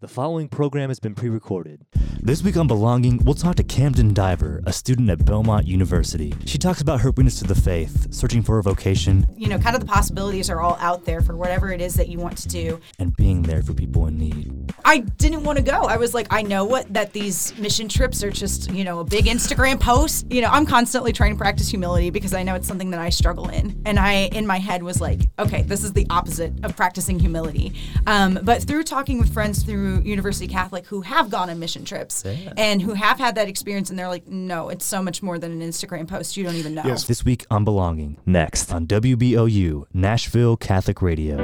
The following program has been pre recorded. This week on Belonging, we'll talk to Camden Diver, a student at Belmont University. She talks about her witness to the faith, searching for a vocation, you know, kind of the possibilities are all out there for whatever it is that you want to do. and being there for people in need. I didn't want to go. I was like, I know what that these mission trips are just, you know, a big Instagram post. You know, I'm constantly trying to practice humility because I know it's something that I struggle in. And I, in my head, was like, okay, this is the opposite of practicing humility. Um, but through talking with friends through University Catholic who have gone on mission trips and who have had that experience, and they're like, no, it's so much more than an Instagram post. You don't even know. Yes. This week on Belonging, next on WBOU, Nashville Catholic Radio.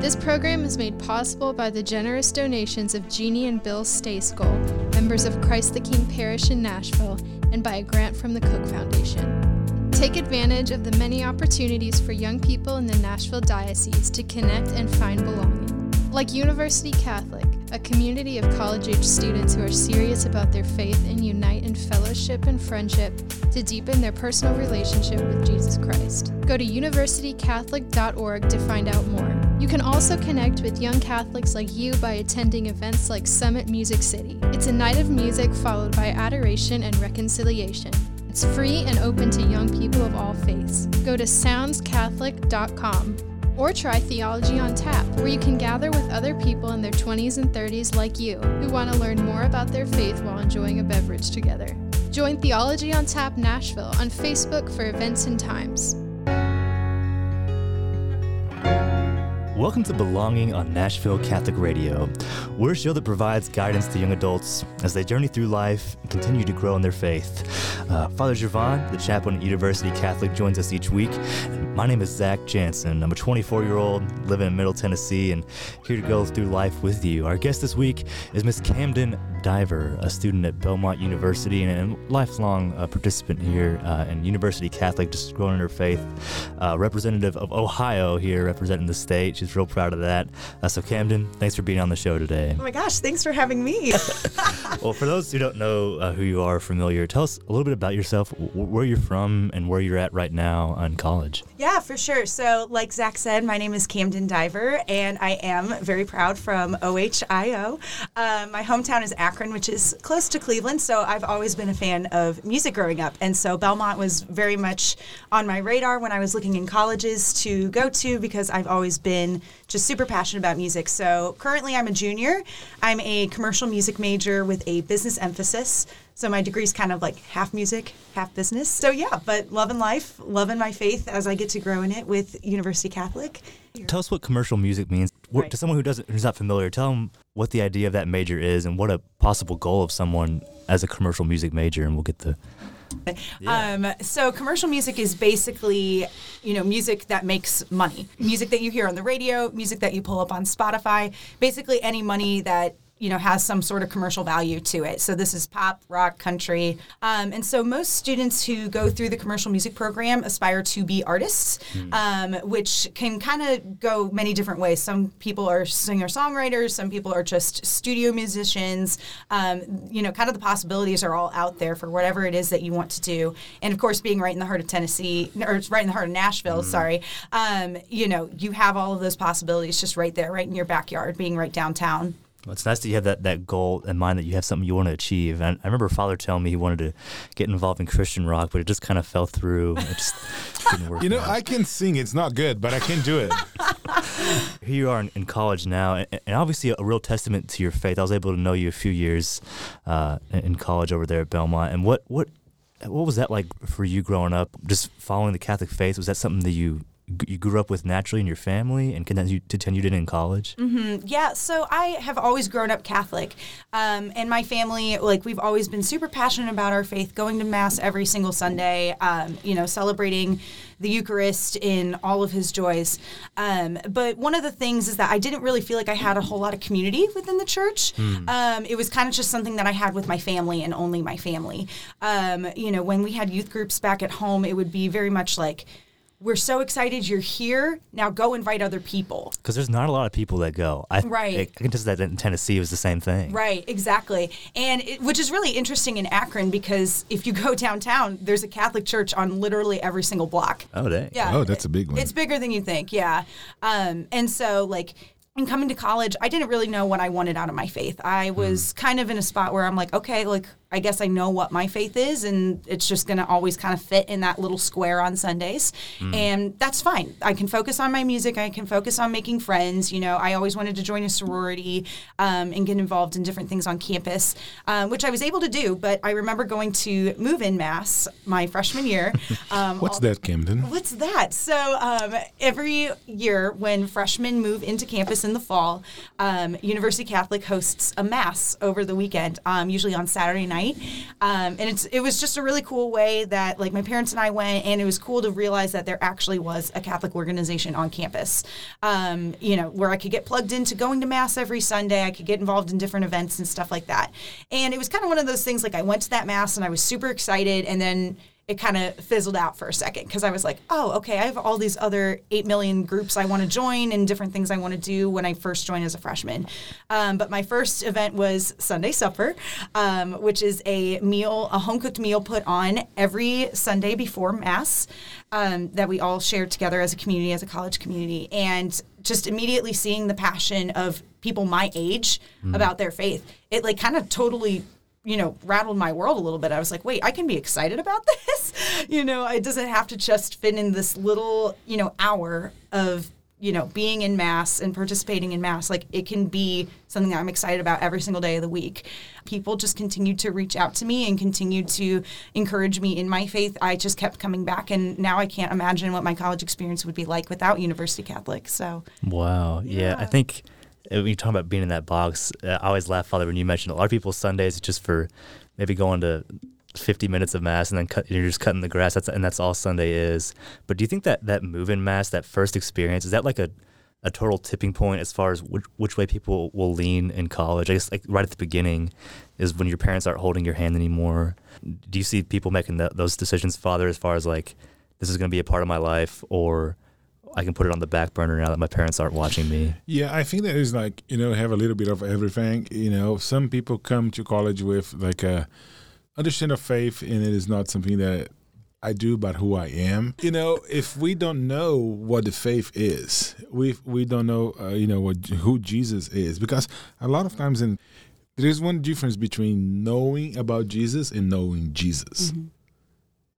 This program is made possible by the generous donations of Jeannie and Bill Stayskull, members of Christ the King Parish in Nashville, and by a grant from the Cook Foundation. Take advantage of the many opportunities for young people in the Nashville Diocese to connect and find belonging. Like University Catholic, a community of college age students who are serious about their faith and unite in fellowship and friendship to deepen their personal relationship with Jesus Christ. Go to universitycatholic.org to find out more. You can also connect with young Catholics like you by attending events like Summit Music City. It's a night of music followed by adoration and reconciliation. It's free and open to young people of all faiths. Go to soundscatholic.com or try Theology on Tap, where you can gather with other people in their 20s and 30s like you who want to learn more about their faith while enjoying a beverage together. Join Theology on Tap Nashville on Facebook for events and times. Welcome to Belonging on Nashville Catholic Radio. We're a show that provides guidance to young adults as they journey through life and continue to grow in their faith. Uh, Father Gervan, the chaplain at University Catholic, joins us each week. And my name is Zach Jansen. I'm a 24 year old living in Middle Tennessee and here to go through life with you. Our guest this week is Miss Camden Diver, a student at Belmont University and a lifelong uh, participant here uh, in University Catholic, just growing in her faith. Uh, representative of Ohio here, representing the state. She's real proud of that. Uh, so, Camden, thanks for being on the show today. Oh my gosh, thanks for having me. Well, for those who don't know uh, who you are, familiar, tell us a little bit about yourself, where you're from, and where you're at right now in college. Yeah, for sure. So, like Zach said, my name is Camden Diver, and I am very proud from OHIO. Uh, my hometown is Akron, which is close to Cleveland. So, I've always been a fan of music growing up. And so, Belmont was very much on my radar when I was looking in colleges to go to because I've always been just super passionate about music. So, currently, I'm a junior. I'm a commercial music major with a business emphasis. So my degree's kind of like half music, half business. So yeah, but loving life, loving my faith as I get to grow in it with University Catholic. Tell us what commercial music means. What, Right. To someone who doesn't, who's not familiar, tell them what the idea of that major is and what a possible goal of someone as a commercial music major, and we'll get the. Um, so commercial music is basically, you know, music that makes money. Music that you hear on the radio, music that you pull up on Spotify, basically any money that you know has some sort of commercial value to it. So this is pop, rock, country, um, and so most students who go through the commercial music program aspire to be artists, um, which can kind of go many different ways. Some people are singer songwriters, some people are just studio musicians. Um, you know, kind of the possibilities are all out there for whatever it is that you want to do. And of course, being right in the heart of Tennessee, or right in the heart of Nashville, sorry, um, you know, you have all of those possibilities just right there, right in your backyard, being right downtown. Well, it's nice that you have that, that goal in mind that you have something you want to achieve. And I remember Father telling me he wanted to get involved in Christian rock, but it just kind of fell through. It just didn't work. You know, out. I can sing. It's not good, but I can do it. here you are in, in college now, and, and obviously a, real testament to your faith. I was able to know you a few years uh, in in college over there at Belmont. And what what what was that like for you growing up? Just following the Catholic faith was that something that you you grew up with naturally in your family and continued continued it in college? Yeah, so I have always grown up Catholic, um, and my family, like we've always been super passionate about our faith, going to mass every single Sunday, um, you know, celebrating the Eucharist in all of His joys. Um, but one of the things is that I didn't really feel like I had a whole lot of community within the church. Um, it was kind of just something that I had with my family and only my family. Um, you know, when we had youth groups back at home, it would be very much like. We're so excited you're here. Now go invite other people. Because there's not a lot of people that go. I, Right. I, can just that in Tennessee it was the same thing. Right, exactly. And it, which is really interesting in Akron because if you go downtown, there's a Catholic church on literally every single block. Oh, dang. Yeah. Oh, that's a big one. It's bigger than you think, yeah. Um, and so, like, and coming to college, I didn't really know what I wanted out of my faith. I was kind of in a spot where I'm like, okay, like I guess I know what my faith is, and it's just going to always kind of fit in that little square on Sundays. And that's fine. I can focus on my music. I can focus on making friends. You know, I always wanted to join a sorority um, and get involved in different things on campus, um, which I was able to do. But I remember going to move in mass my freshman year. Um, What's all- that, Camden? What's that? So um, every year when freshmen move into campus in the fall, um, University Catholic hosts a mass over the weekend, um, usually on Saturday night. Um, and it's it was just a really cool way that like my parents and I went, and it was cool to realize that there actually was a Catholic organization on campus. Um, you know, where I could get plugged into going to mass every Sunday. I could get involved in different events and stuff like that. And it was kind of one of those things like I went to that mass and I was super excited, and then it kind of fizzled out for a second because I was like, oh, okay, I have all these other 8 million groups I want to join and different things I want to do when I first joined as a freshman. Um, but my first event was Sunday Supper, um, which is a meal, a home cooked meal put on every Sunday before Mass um, that we all share together as a community, as a college community. And just immediately seeing the passion of people my age about their faith, it like kind of totally you know, rattled my world a little bit. I was like, wait, I can be excited about this. you know, it doesn't have to just fit in this little, you know, hour of, you know, being in mass and participating in mass. Like it can be something that I'm excited about every single day of the week. People just continued to reach out to me and continued to encourage me in my faith. I just kept coming back and now I can't imagine what my college experience would be like without University Catholic. So Wow. Yeah. I think when you talk about being in that box, uh, I always laugh, Father, when you mentioned a lot of people Sundays just for maybe going to 50 minutes of mass and then cut, you're just cutting the grass. That's and that's all Sunday is. But do you think that that move in mass, that first experience, is that like a a total tipping point as far as which, which way people will lean in college? I guess like right at the beginning is when your parents aren't holding your hand anymore. Do you see people making that, those decisions, Father, as far as like this is going to be a part of my life, or I can put it on the back burner now that my parents aren't watching me? Yeah, I think that is like you know have a little bit of everything. You know, some people come to college with like a understand of faith, and it is not something that I do, but who I am. You know, if we don't know what the faith is, we we don't know uh, you know what who Jesus is, because a lot of times in there is one difference between knowing about Jesus and knowing Jesus.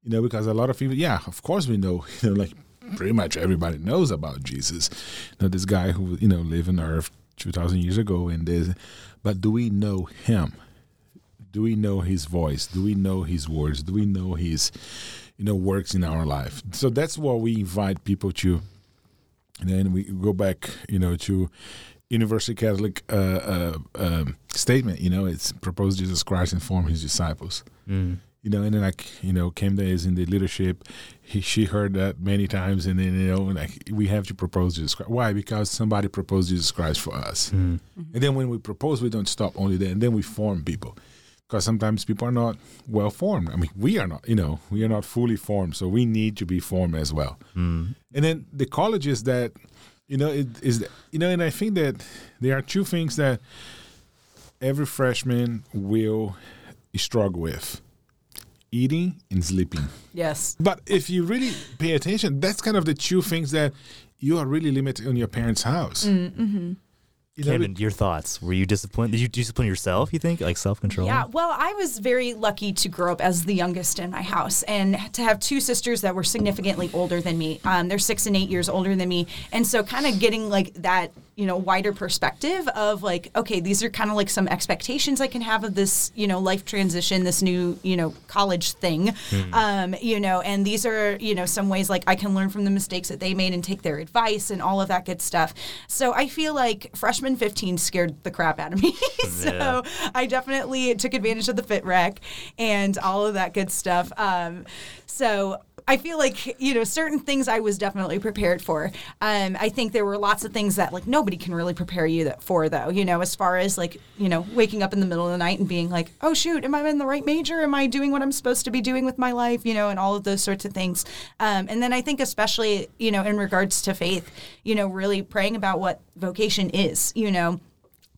You know, because a lot of people, yeah, of course we know, you know, like pretty much everybody knows about Jesus. You know, this guy who, you know, lived on earth 2,000 years ago and this, but do we know him? Do we know his voice? Do we know his words? Do we know his, you know, works in our life? So that's what we invite people to. And then we go back, you know, to Universal Catholic uh, uh, um, statement. You know, it's proposed Jesus Christ inform his disciples Mm. You know, and then like you know, Camden is in the leadership. He she heard that many times, and then you know, like we have to propose Jesus Christ. Why? Because somebody proposed Jesus Christ for us, Mm. and then when we propose, we don't stop only there, and then we form people. Because sometimes people are not well formed. I mean, we are not. You know, we are not fully formed, so we need to be formed as well. Mm. And then the colleges that, you know, it is, you know, and I think that there are two things that every freshman will struggle with eating and sleeping. yes. But if you really pay attention, that's kind of the two things that you are really limited in your parents' house. Mm-hmm. You know, Camden, your thoughts? Were you disappointed? Did you discipline yourself? You think like self control? Yeah, well, I was very lucky to grow up as the youngest in my house and to have two sisters that were significantly older than me. Um, they're six and eight years older than me. And so, kind of getting like that, you know, wider perspective of like, okay, these are kind of like some expectations I can have of this, you know, life transition, this new, you know, college thing. Um, you know, and these are, you know, some ways like I can learn from the mistakes that they made and take their advice and all of that good stuff. So, I feel like freshman 15 scared the crap out of me. so, I definitely took advantage of the fit rec and all of that good stuff. Um, so I feel like you know certain things I was definitely prepared for. Um, I think there were lots of things that like nobody can really prepare you that for though. You know, as far as like you know waking up in the middle of the night and being like, oh shoot, am I in the right major? Am I doing what I'm supposed to be doing with my life? You know, and all of those sorts of things. Um, and then I think especially you know in regards to faith, you know, really praying about what vocation is. You know,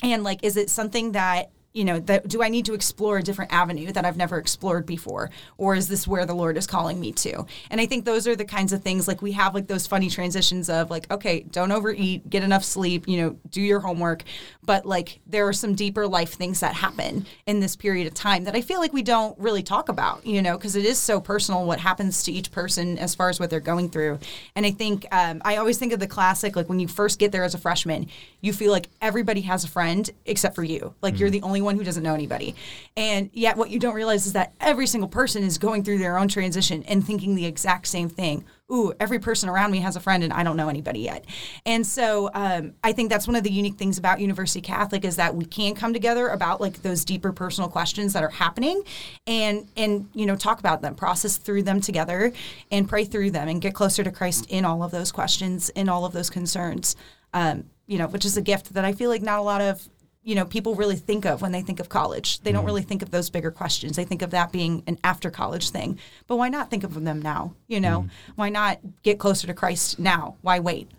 and like is it something that you know, that, do I need to explore a different avenue that I've never explored before? Or is this where the Lord is calling me to? And I think those are the kinds of things like we have like those funny transitions of like, okay, don't overeat, get enough sleep, you know, do your homework. But like there are some deeper life things that happen in this period of time that I feel like we don't really talk about, you know, because it is so personal what happens to each person as far as what they're going through. And I think um, I always think of the classic, like when you first get there as a freshman, you feel like everybody has a friend except for you. Like mm-hmm. you're the only one who doesn't know anybody. And yet, what you don't realize is that every single person is going through their own transition and thinking the exact same thing. Ooh, every person around me has a friend, and I don't know anybody yet. And so, um, I think that's one of the unique things about University Catholic is that we can come together about like those deeper personal questions that are happening, and and you know talk about them, process through them together, and pray through them, and get closer to Christ in all of those questions, in all of those concerns. Um, you know, which is a gift that I feel like not a lot of you know people really think of when they think of college. They mm don't mm-hmm. really think of those bigger questions. They think of that being an after college thing. But why not think of them now? You know, mm why not get closer to Christ now? Why wait?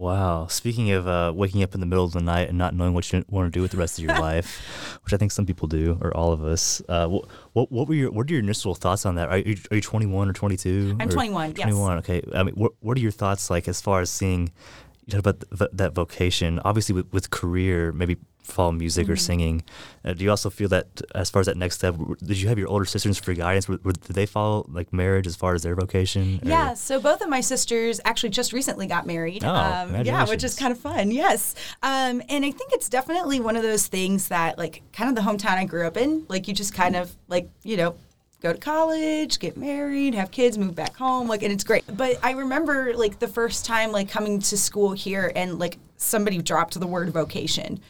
Wow. Speaking of uh, waking up in the middle of the night and not knowing what you want to do with the rest of your life, which I think some people do, or all of us, uh, what, what, what were your what are your initial thoughts on that? Are you, are you 21 or 22? I'm 21. 21. Yes. Okay. I mean, what, what are your thoughts like as far as seeing? You talk about th- that vocation. Obviously, with, with career, maybe follow music mm-hmm. or singing. Uh, do you also feel that as far as that next step, did you have your older sisters for guidance? Were, were, did they follow like marriage as far as their vocation? Or? Yeah, so both of my sisters actually just recently got married. Oh, um, yeah, which is kind of fun. Yes, um, and I think it's definitely one of those things that like kind of the hometown I grew up in. Like you just kind of like you know go to college, get married, have kids, move back home, like and it's great. But I remember like the first time like coming to school here and like somebody dropped the word vocation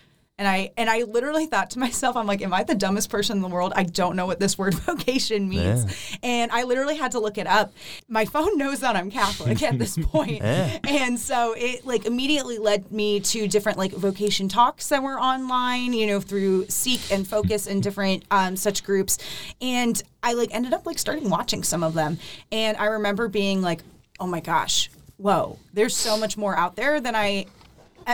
and I and I literally thought to myself, I'm like, am I the dumbest person in the world? I don't know what this word vocation means. Yeah. And I literally had to look it up. My phone knows that I'm Catholic at this point. Yeah. And so it like immediately led me to different like vocation talks that were online, you know, through Seek and Focus and different um, such groups. And I like ended up like starting watching some of them. And I remember being like, oh my gosh, whoa, there's so much more out there than I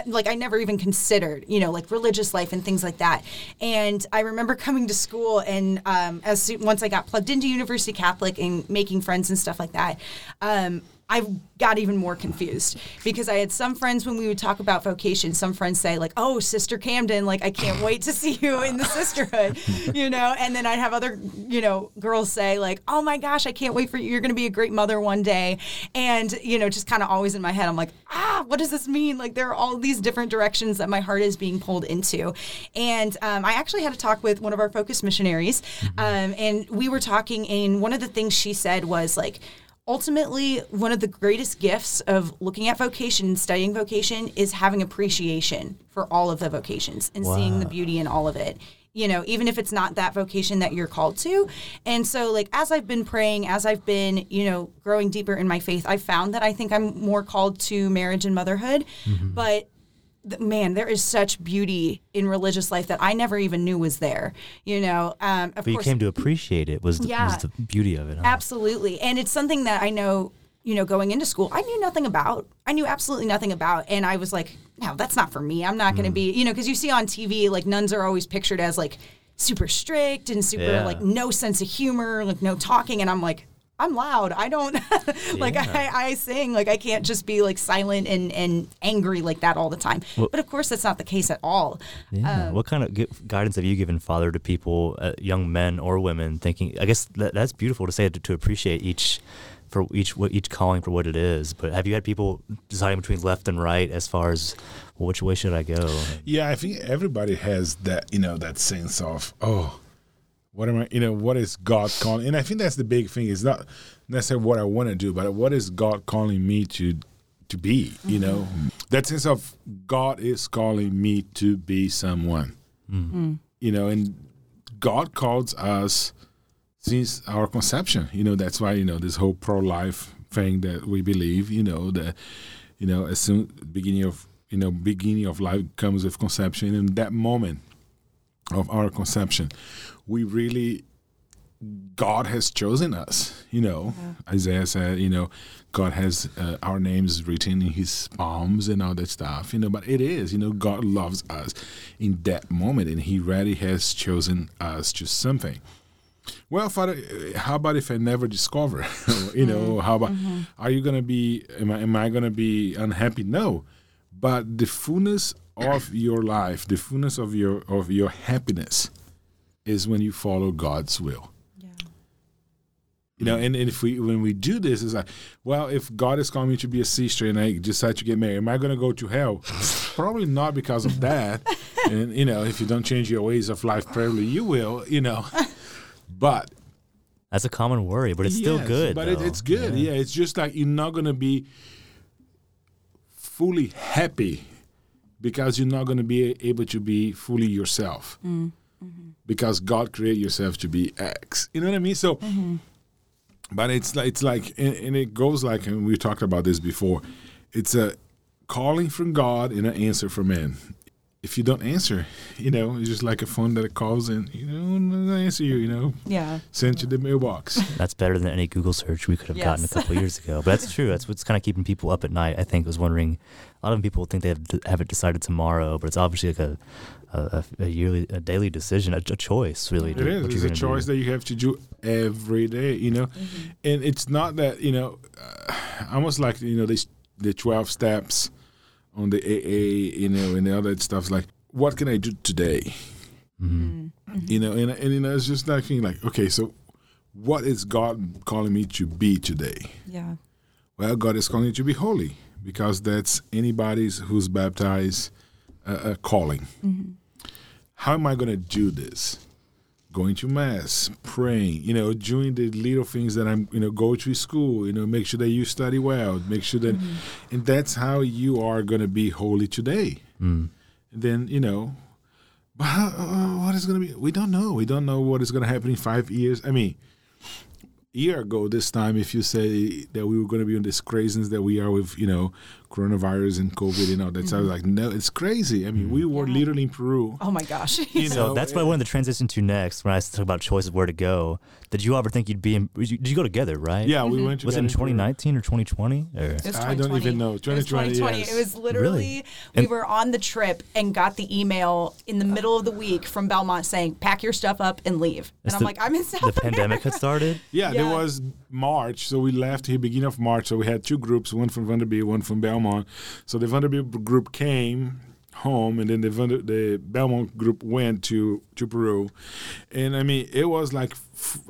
like I never even considered, you know, like religious life and things like that. And I remember coming to school and um, as once I got plugged into University Catholic and making friends and stuff like that, um, I got even more confused because I had some friends when we would talk about vocation, some friends say like, "Oh, Sister Camden, like I can't wait to see you in the sisterhood," you know, and then I'd have other, you know, girls say like, "Oh my gosh, I can't wait for you. You're going to be a great mother one day," and you know, just kind of always in my head, I'm like, "Ah, what does this mean?" Like there are all these different directions that my heart is being pulled into, and um, I actually had a talk with one of our focus missionaries, mm-hmm. um, and we were talking, and one of the things she said was like ultimately one of the greatest gifts of looking at vocation and studying vocation is having appreciation for all of the vocations and wow. seeing the beauty in all of it you know even if it's not that vocation that you're called to and so like as i've been praying as i've been you know growing deeper in my faith i've found that i think i'm more called to marriage and motherhood mm-hmm. but man, there is such beauty in religious life that I never even knew was there. You know, um, of but course, you came to appreciate it. Was the, yeah, was the beauty of it? Huh? Absolutely, and it's something that I know. You know, going into school, I knew nothing about. I knew absolutely nothing about, and I was like, "No, that's not for me. I'm not going to mm. be." You know, because you see on TV, like nuns are always pictured as like super strict and super yeah. like no sense of humor, like no talking, and I'm like, I'm loud. I don't like I, I sing like I can't just be like silent and, and angry like that all the time. Well, but of course, that's not the case at all. Yeah. Um, what kind of guidance have you given Father to people, uh, young men or women, thinking? I guess that, that's beautiful to say to, to appreciate each for each what each calling for what it is. But have you had people deciding between left and right as far as well, which way should I go? Yeah, I think everybody has that you know that sense of oh what am I, you know, what is God calling? And I think that's the big thing. It's not necessarily what I want to do, but what is God calling me to to be? You know, mm-hmm. that sense of God is calling me to be someone. Mm-hmm. You know, and God calls us since our conception. You know, that's why you know this whole pro life thing that we believe. You know, that you know as soon beginning of you know beginning of life comes with conception, and that moment of our conception we really God has chosen us. You know, Isaiah said, you know, God has uh, our names written in His palms and all that stuff. You know, but it is, you know, God loves us in that moment, and He really has chosen us to something. Well, Father, how about if I never discover? you know, how about are you gonna be? Am I, am I gonna be unhappy? No, but the fullness of your life, the fullness of your of your happiness, is when you follow God's will. Yeah. You know, and, and if we when we do this, it's like, well, if God is calling me to be a sister and I decide to get married, am I going to go to hell? probably not because of that. and you know, if you don't change your ways of life, probably you will. You know, but That's a common worry, but it's still good. But it, it's good. Yeah. it's just like you're not going to be fully happy because you're not going to be able to be fully yourself mm, mm-hmm. because God created yourself to be X. You know what I mean? So, mm-hmm. but it's like it's like, and, and it goes like, and we talked about this before. It's a calling from God and an answer from man. If you don't answer, you know, it's just like a phone that calls and you know, no answer you, you know, Yeah. sent you the mailbox. That's better than any Google search we could have gotten a couple years ago. But that's true. That's what's kind of keeping people up at night. I think was wondering. A lot of people think they have, have it decided tomorrow, but it's obviously like a a, a yearly, a daily decision, a, a choice, really. It to- is. what It's a choice do. that you have to do every day, you know. And it's not that you know, uh, almost like you know, this the twelve steps on the AA, you know, and the other stuff. Like, what can I do today? Mm-hmm. You know, and and you know, it's just like thinking like, okay, so what is God calling me to be today? Yeah. Well, God is calling you to be holy because that's anybody's who's baptized uh, uh, calling. How am I going to do this? Going to mass, praying, you know, doing the little things that I'm, you know, go to school, you know, make sure that you study well, make sure that, and that's how you are going to be holy today. Mm. Then, you know, but how, uh, what is going to be? We don't know. We don't know what is going to happen in five years. I mean, year ago this time if you say that we were going to be on this craziness that we are with you know coronavirus and covid and all that so I was like no it's crazy i mean we mm-hmm. were Yeah. literally in peru Oh my gosh. you So know, that's what I wanted to transition to next when I talk about choices where to go. Did you ever think you'd be in? Did you, go together, right? yeah we went to Was it in 2019 or 2020? Or? It was I don't even know. It was 2020, 2020. yes. It was literally, really? we And- were on the trip and got the email in the middle of the week from Belmont saying, pack your stuff up and leave. And I'm the- like, I'm in South the pandemic had started. yeah, there Yeah. was march so we left here beginning of march so we had two groups one from vanderbilt one from belmont so the vanderbilt group came home and then the the belmont group went to to peru and i mean it was like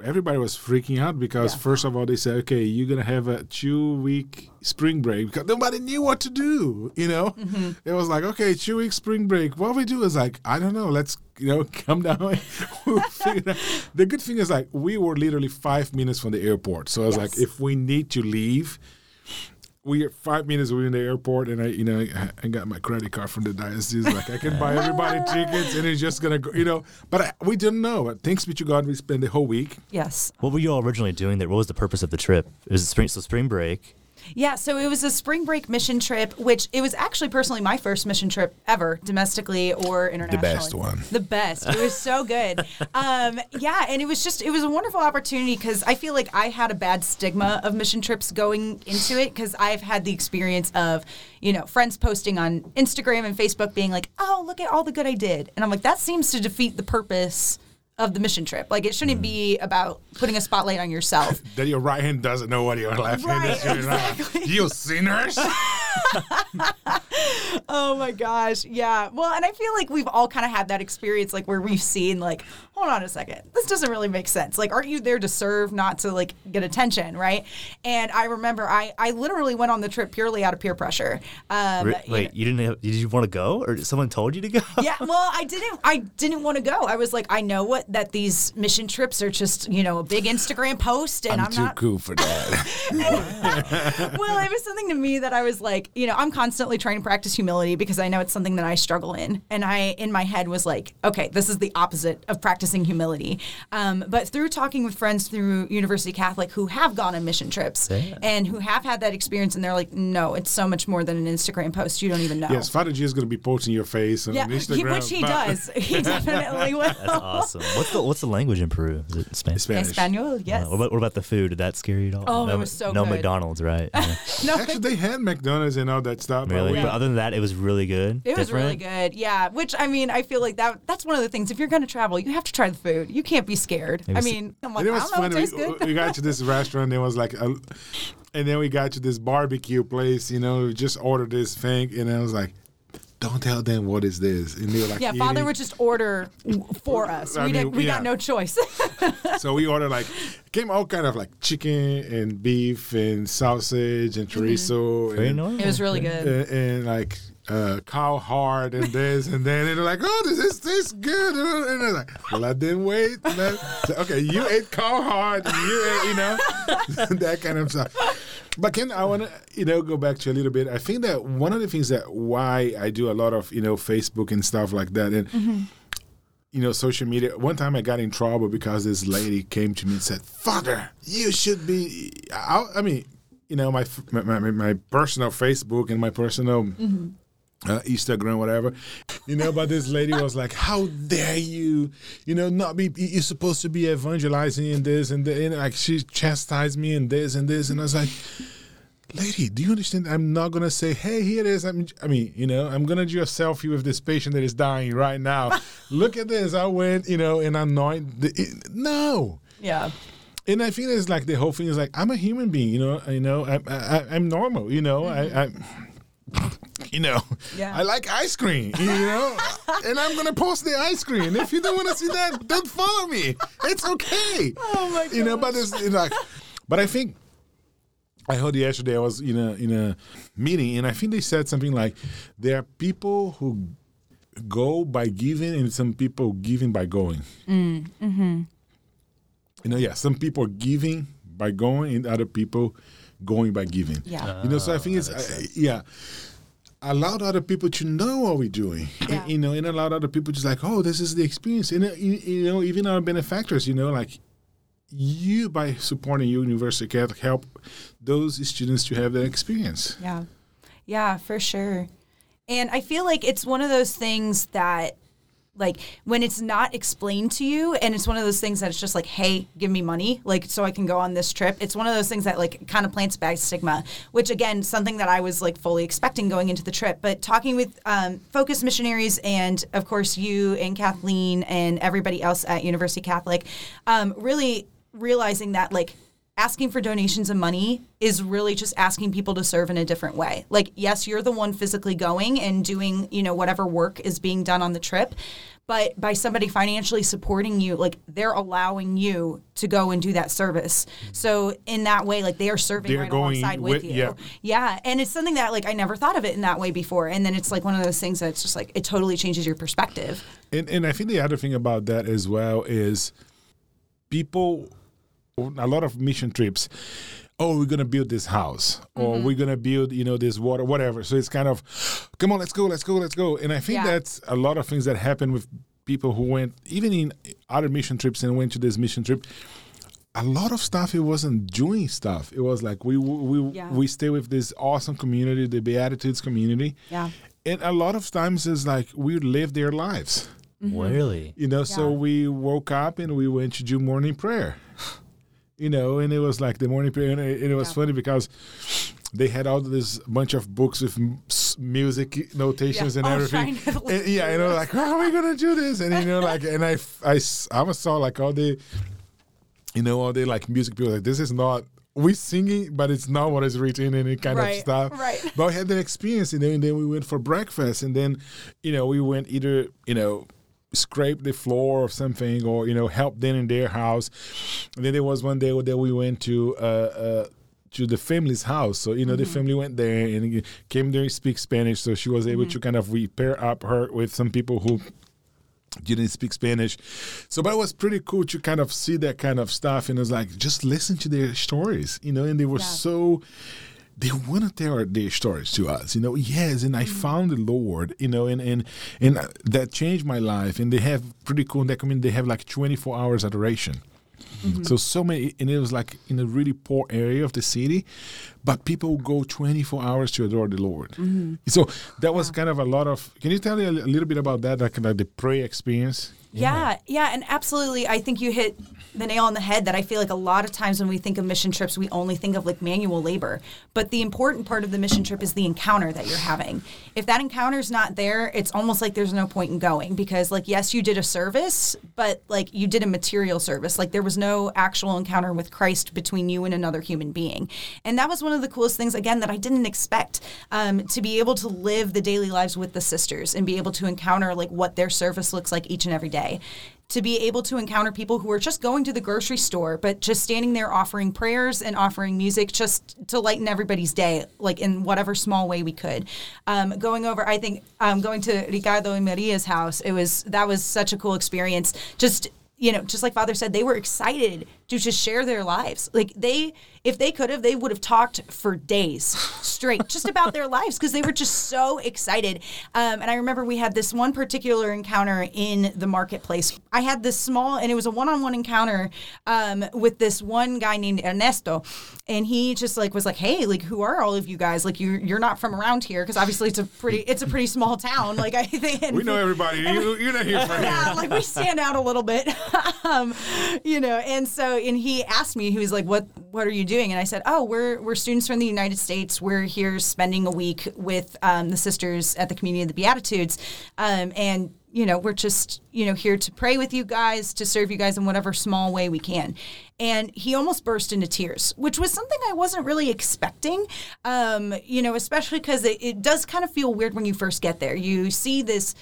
everybody was freaking out because Yeah. first of all they said okay you're gonna have a two week spring break because nobody knew what to do you know Mm-hmm. it was like okay two week spring break what we do is like i don't know let's you know come down we'll figure it out. the good thing is like we were literally five minutes from the airport so i was like if we need to leave we are five minutes we were in the airport and I you know I, I got my credit card from the diocese like I can buy everybody tickets and it's just gonna go you know but I, we didn't know but thanks be to God we spent the whole week Yes. What were you all originally doing there? What was the purpose of the trip? It was spring, so spring break. Yeah, so it was a spring break mission trip, which it was actually personally my first mission trip ever, domestically or internationally. The best one. The best. It was so good. um, yeah, and it was just it was a wonderful opportunity because I feel like I had a bad stigma of mission trips going into it because I've had the experience of you know friends posting on Instagram and Facebook being like, "Oh, look at all the good I did," and I'm like, that seems to defeat the purpose of the mission trip. Like it shouldn't be about putting a spotlight on yourself. that your right hand doesn't know what your left hand is doing right. you sinners Oh my gosh. Yeah. Well, and I feel like we've all kind of had that experience, like where we've seen, like, hold on a second, this doesn't really make sense. Like, aren't you there to serve, not to like get attention, right? And I remember I, I literally went on the trip purely out of peer pressure. Um, Re- you Wait, know- you didn't? Have, did you want to go, or someone told you to go? yeah, well, I didn't. I didn't want to go. I was like, I know what that these mission trips are just, you know, a big Instagram post, and I'm, I'm, too not. cool for that well, it was something to me that I was like, you know, I'm constantly trying to practice humility because I know it's something that I struggle in. And I, in my head, was like, okay, this is the opposite of practicing humility. Um, but through talking with friends through University Catholic who have gone on mission trips Yeah. and who have had that experience, and they're like, no, it's so much more than an Instagram post. You don't even know. Yes, Father G is going to be posting your face on Yeah, Instagram. he, which he but- does. He definitely will. That's awesome. What's the what's the language in Peru? Is it Spanish? Spanish. Espanol, yes. Uh, what, about, what about the food? Did that scare you at all? Oh, it no, was so no good. McDonald's, right? Yeah. no, Actually, they had McDonald's and all that stuff. but really? we- But other than that, it was really good. It was really good, yeah. Which I mean, I feel like that that's one of the things. If you're going to travel, you have to try the food. You can't be scared. Maybe I s- mean, I'm like, And it I was don't know, it funny. tastes We, good. we got to this restaurant. There was like, a, and then we got to this barbecue place. You know, we just ordered this thing, and I was like, "Don't tell them what is this." And they were like, yeah, Father would just order for us. I we mean, did, we yeah. got no choice. So we ordered like came all kind of like chicken and beef and sausage and chorizo Very and, normal. it was really good. and, and like uh, cow heart and this and then and they're like, oh, this is this good. And they're like, well, I didn't wait. Let- so, okay, you ate cow heart. You ate, you know, that kind of stuff. But Ken, I want to, you know, go back to a little bit. I think that one of the things that why I do a lot of, you know, Facebook and stuff like that, and mm-hmm. you know, social media. One time I got in trouble because this lady came to me and said, "Father, you should be." I, I mean, you know, my, my my my personal Facebook and my personal. Mm-hmm. Uh, Instagram, whatever, you know. But this lady was like, "How dare you? You know, not be. You're supposed to be evangelizing in this and, the, and like she chastised me in this and this." And I was like, lady, do you understand? I'm not gonna say, hey, here it is. I'm, I mean, you know, I'm gonna do a selfie with this patient that is dying right now. Look at this. I went, you know, and anoint. The, it, no. yeah. And I think it's like the whole thing is like I'm a human being, you know. You know, I'm I, I'm normal, you know. I, I you know, Yeah. I like ice cream, you know, and I'm gonna post the ice cream. If you don't want to see that, don't follow me. It's okay. Oh my You know, but it's you know, like, but I think I heard yesterday I was in a in a meeting and I think they said something like there are people who go by giving and some people giving by going. Mm, mm-hmm. You know, yeah, some people are giving by going and other people going by giving. Yeah. You know, so I think it's uh, yeah. Allowed other people to know what we're doing, And, you know, and allowed other people just like, oh, this is the experience, and uh, you, you know, even our benefactors, you know, like you by supporting your University Catholic help those students to have that experience. Yeah. Yeah, for sure. And I feel like it's one of those things that like when it's not explained to you and it's one of those things that it's just like hey give me money like so i can go on this trip. It's one of those things that like kind of plants bad stigma which again something that i was like fully expecting going into the trip. But talking with um, focus missionaries and of course you and kathleen and everybody else at university catholic um, really realizing that like asking for donations of money is really just asking people to serve in a different way. Like, yes, you're the one physically going and doing, you know, whatever work is being done on the trip, but by somebody financially supporting you, like they're allowing you to go and do that service. So in that way, like they are serving They're right going alongside with, with- you. yeah. Yeah, and it's something that like I never thought of it in that way before, and then it's like one of those things that's just like it totally changes your perspective. And and I think the other thing about that as well is people a lot of mission trips oh we're going to build this house or mm-hmm. we're going to build you know this water whatever so it's kind of come on let's go let's go let's go and i think Yeah. that's a lot of things that happen with people who went even in other mission trips and went to this mission trip a lot of stuff it wasn't doing stuff it was like we we Yeah. we stay with this awesome community the beatitudes community Yeah. and a lot of times it's like we live their lives mm-hmm. Really? you know, so we woke up and we went to do morning prayer. You know, and it was like the morning prayer, and it, was Yeah. funny because they had all this bunch of books with m- music notations Yeah, and everything. And, yeah, you know, like how are we gonna do this? And you know, like, and I, I, was saw like all the, you know, all the like music people like this is not. We singing, but it's not what is written and it kind Right, of stuff. right. But I had that experience, you know, and then we went for breakfast, and then, you know, we went either, you know, scrape the floor or something, or you know, help them in their house. And then there was one day that we went to. Uh, uh, to the family's house, so you know the family went there and came there to speak Spanish, so she was able to kind of we pair up her with some people who didn't speak Spanish. So, but it was pretty cool to kind of see that kind of stuff. And it was like, just listen to their stories, you know, and they were Yeah. so they want to tell their stories to us. You know, yes, and I found the Lord. You know, and and and that changed my life. And they have pretty cool. In. They have like 24 hours adoration. Mm-hmm. So so many, and it was like in a really poor area of the city, but people go 24 hours to adore the Lord. Mm-hmm. So that was kind of a lot of. Can you tell me a little bit about that, like, like the prayer experience? Yeah, yeah, and absolutely. I think you hit the nail on the head that I feel like a lot of times when we think of mission trips, we only think of like manual labor. But the important part of the mission trip is the encounter that you're having. If that encounter's not there, it's almost like there's no point in going because, like, yes, you did a service, but like you did a material service. Like, there was no actual encounter with Christ between you and another human being. And that was one of the coolest things, again, that I didn't expect um, to be able to live the daily lives with the sisters and be able to encounter like what their service looks like each and every day to be able to encounter people who are just going to the grocery store, but just standing there offering prayers and offering music just to lighten everybody's day, like in whatever small way we could. Um, going over, I think, um, going to Ricardo and Maria's house, it was that was such a cool experience. Just you know, just like Father said, they were excited to just share their lives. Like they if they could have, they would have talked for days straight just about their lives because they were just so excited. Um, and I remember we had this one particular encounter in the marketplace. I had this small, and it was a one-on-one encounter um, with this one guy named Ernesto, and he just like was like, "Hey, like, who are all of you guys? Like, you're you're not from around here because obviously it's a pretty it's a pretty small town. Like, I think we know everybody. You, you're not here for yeah, like we stand out a little bit, um, you know. And so, and he asked me, he was like, "What what are you doing?" And I said, oh, we're, we're students from the United States. We're here spending a week with um, the sisters at the Community of the Beatitudes. Um, and, you know, we're just, you know, here to pray with you guys, to serve you guys in whatever small way we can. And he almost burst into tears, which was something I wasn't really expecting, um, you know, especially because it, it does kind of feel weird when you first get there. You see this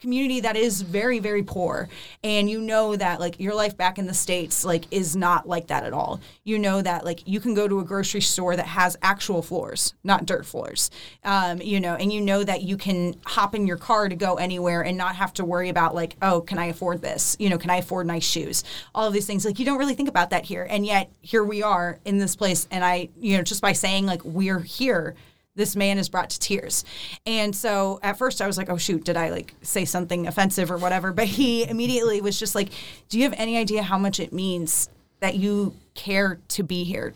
community that is very very poor. And you know that like your life back in the states like is not like that at all. You know that like you can go to a grocery store that has actual floors not dirt floors. Um, you know and you know that you can hop in your car to go anywhere and not have to worry about like oh can i afford this? You know can i afford nice shoes? All of these things. Like you don't really think about that here. And yet here we are in this place. And i you know just by saying like we're here this man is brought to tears. And so at first I was like, oh shoot, did I like say something offensive or whatever? But he immediately was just like, do you have any idea how much it means that you care to be here,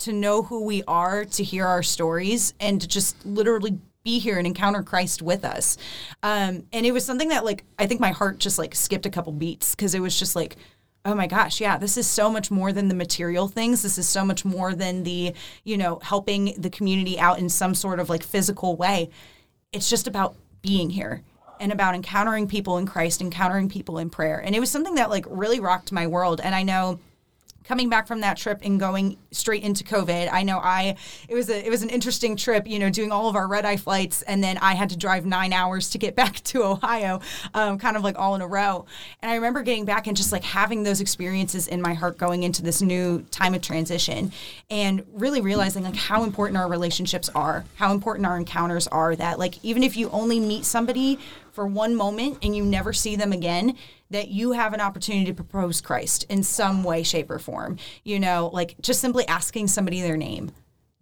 to know who we are, to hear our stories, and to just literally be here and encounter Christ with us. Um, and it was something that like I think my heart just like skipped a couple beats because it was just like, oh my gosh, yeah, this is so much more than the material things. This is so much more than the, you know, helping the community out in some sort of like physical way. It's just about being here and about encountering people in Christ, encountering people in prayer. And it was something that like really rocked my world. And I know coming back from that trip and going straight into COVID. I know I it was a it was an interesting trip, you know, doing all of our red eye flights, and then I had to drive nine hours to get back to Ohio, um, kind of like all in a row. And I remember getting back and just like having those experiences in my heart going into this new time of transition, and really realizing like how important our relationships are, how important our encounters are. That like even if you only meet somebody for one moment and you never see them again, that you have an opportunity to propose Christ in some way, shape, or form. You know, like just simply asking somebody their name.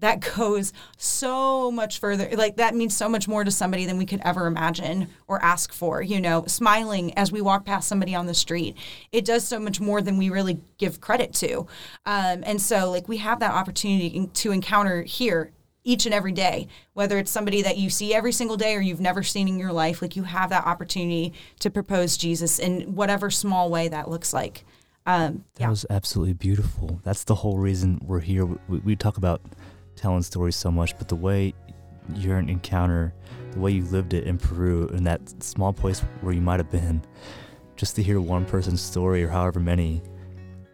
That goes so much further. Like, that means so much more to somebody than we could ever imagine or ask for. You know, smiling as we walk past somebody on the street. It does so much more than we really give credit to. Um, and so, like, we have that opportunity to encounter here each and every day, whether it's somebody that you see every single day or you've never seen in your life, like you have that opportunity to propose Jesus in whatever small way that looks like. Um, that yeah. was absolutely beautiful. That's the whole reason we're here. We, we talk about telling stories so much, but the way your encounter, the way you lived it in Peru, in that small place where you might have been, just to hear one person's story or however many,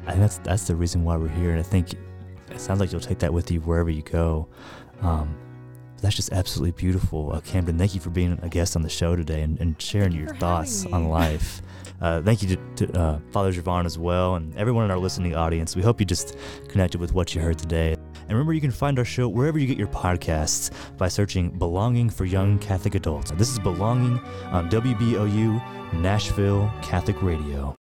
I think that's that's the reason why we're here. And I think it sounds like you'll take that with you wherever you go. Um, that's just absolutely beautiful. Uh, Camden, thank you for being a guest on the show today and, and sharing your thoughts on life. Uh, thank you to, to uh, Father Gervan as well and everyone in our listening audience. We hope you just connected with what you heard today. And remember, you can find our show wherever you get your podcasts by searching Belonging for Young Catholic Adults. This is Belonging on WBOU Nashville Catholic Radio.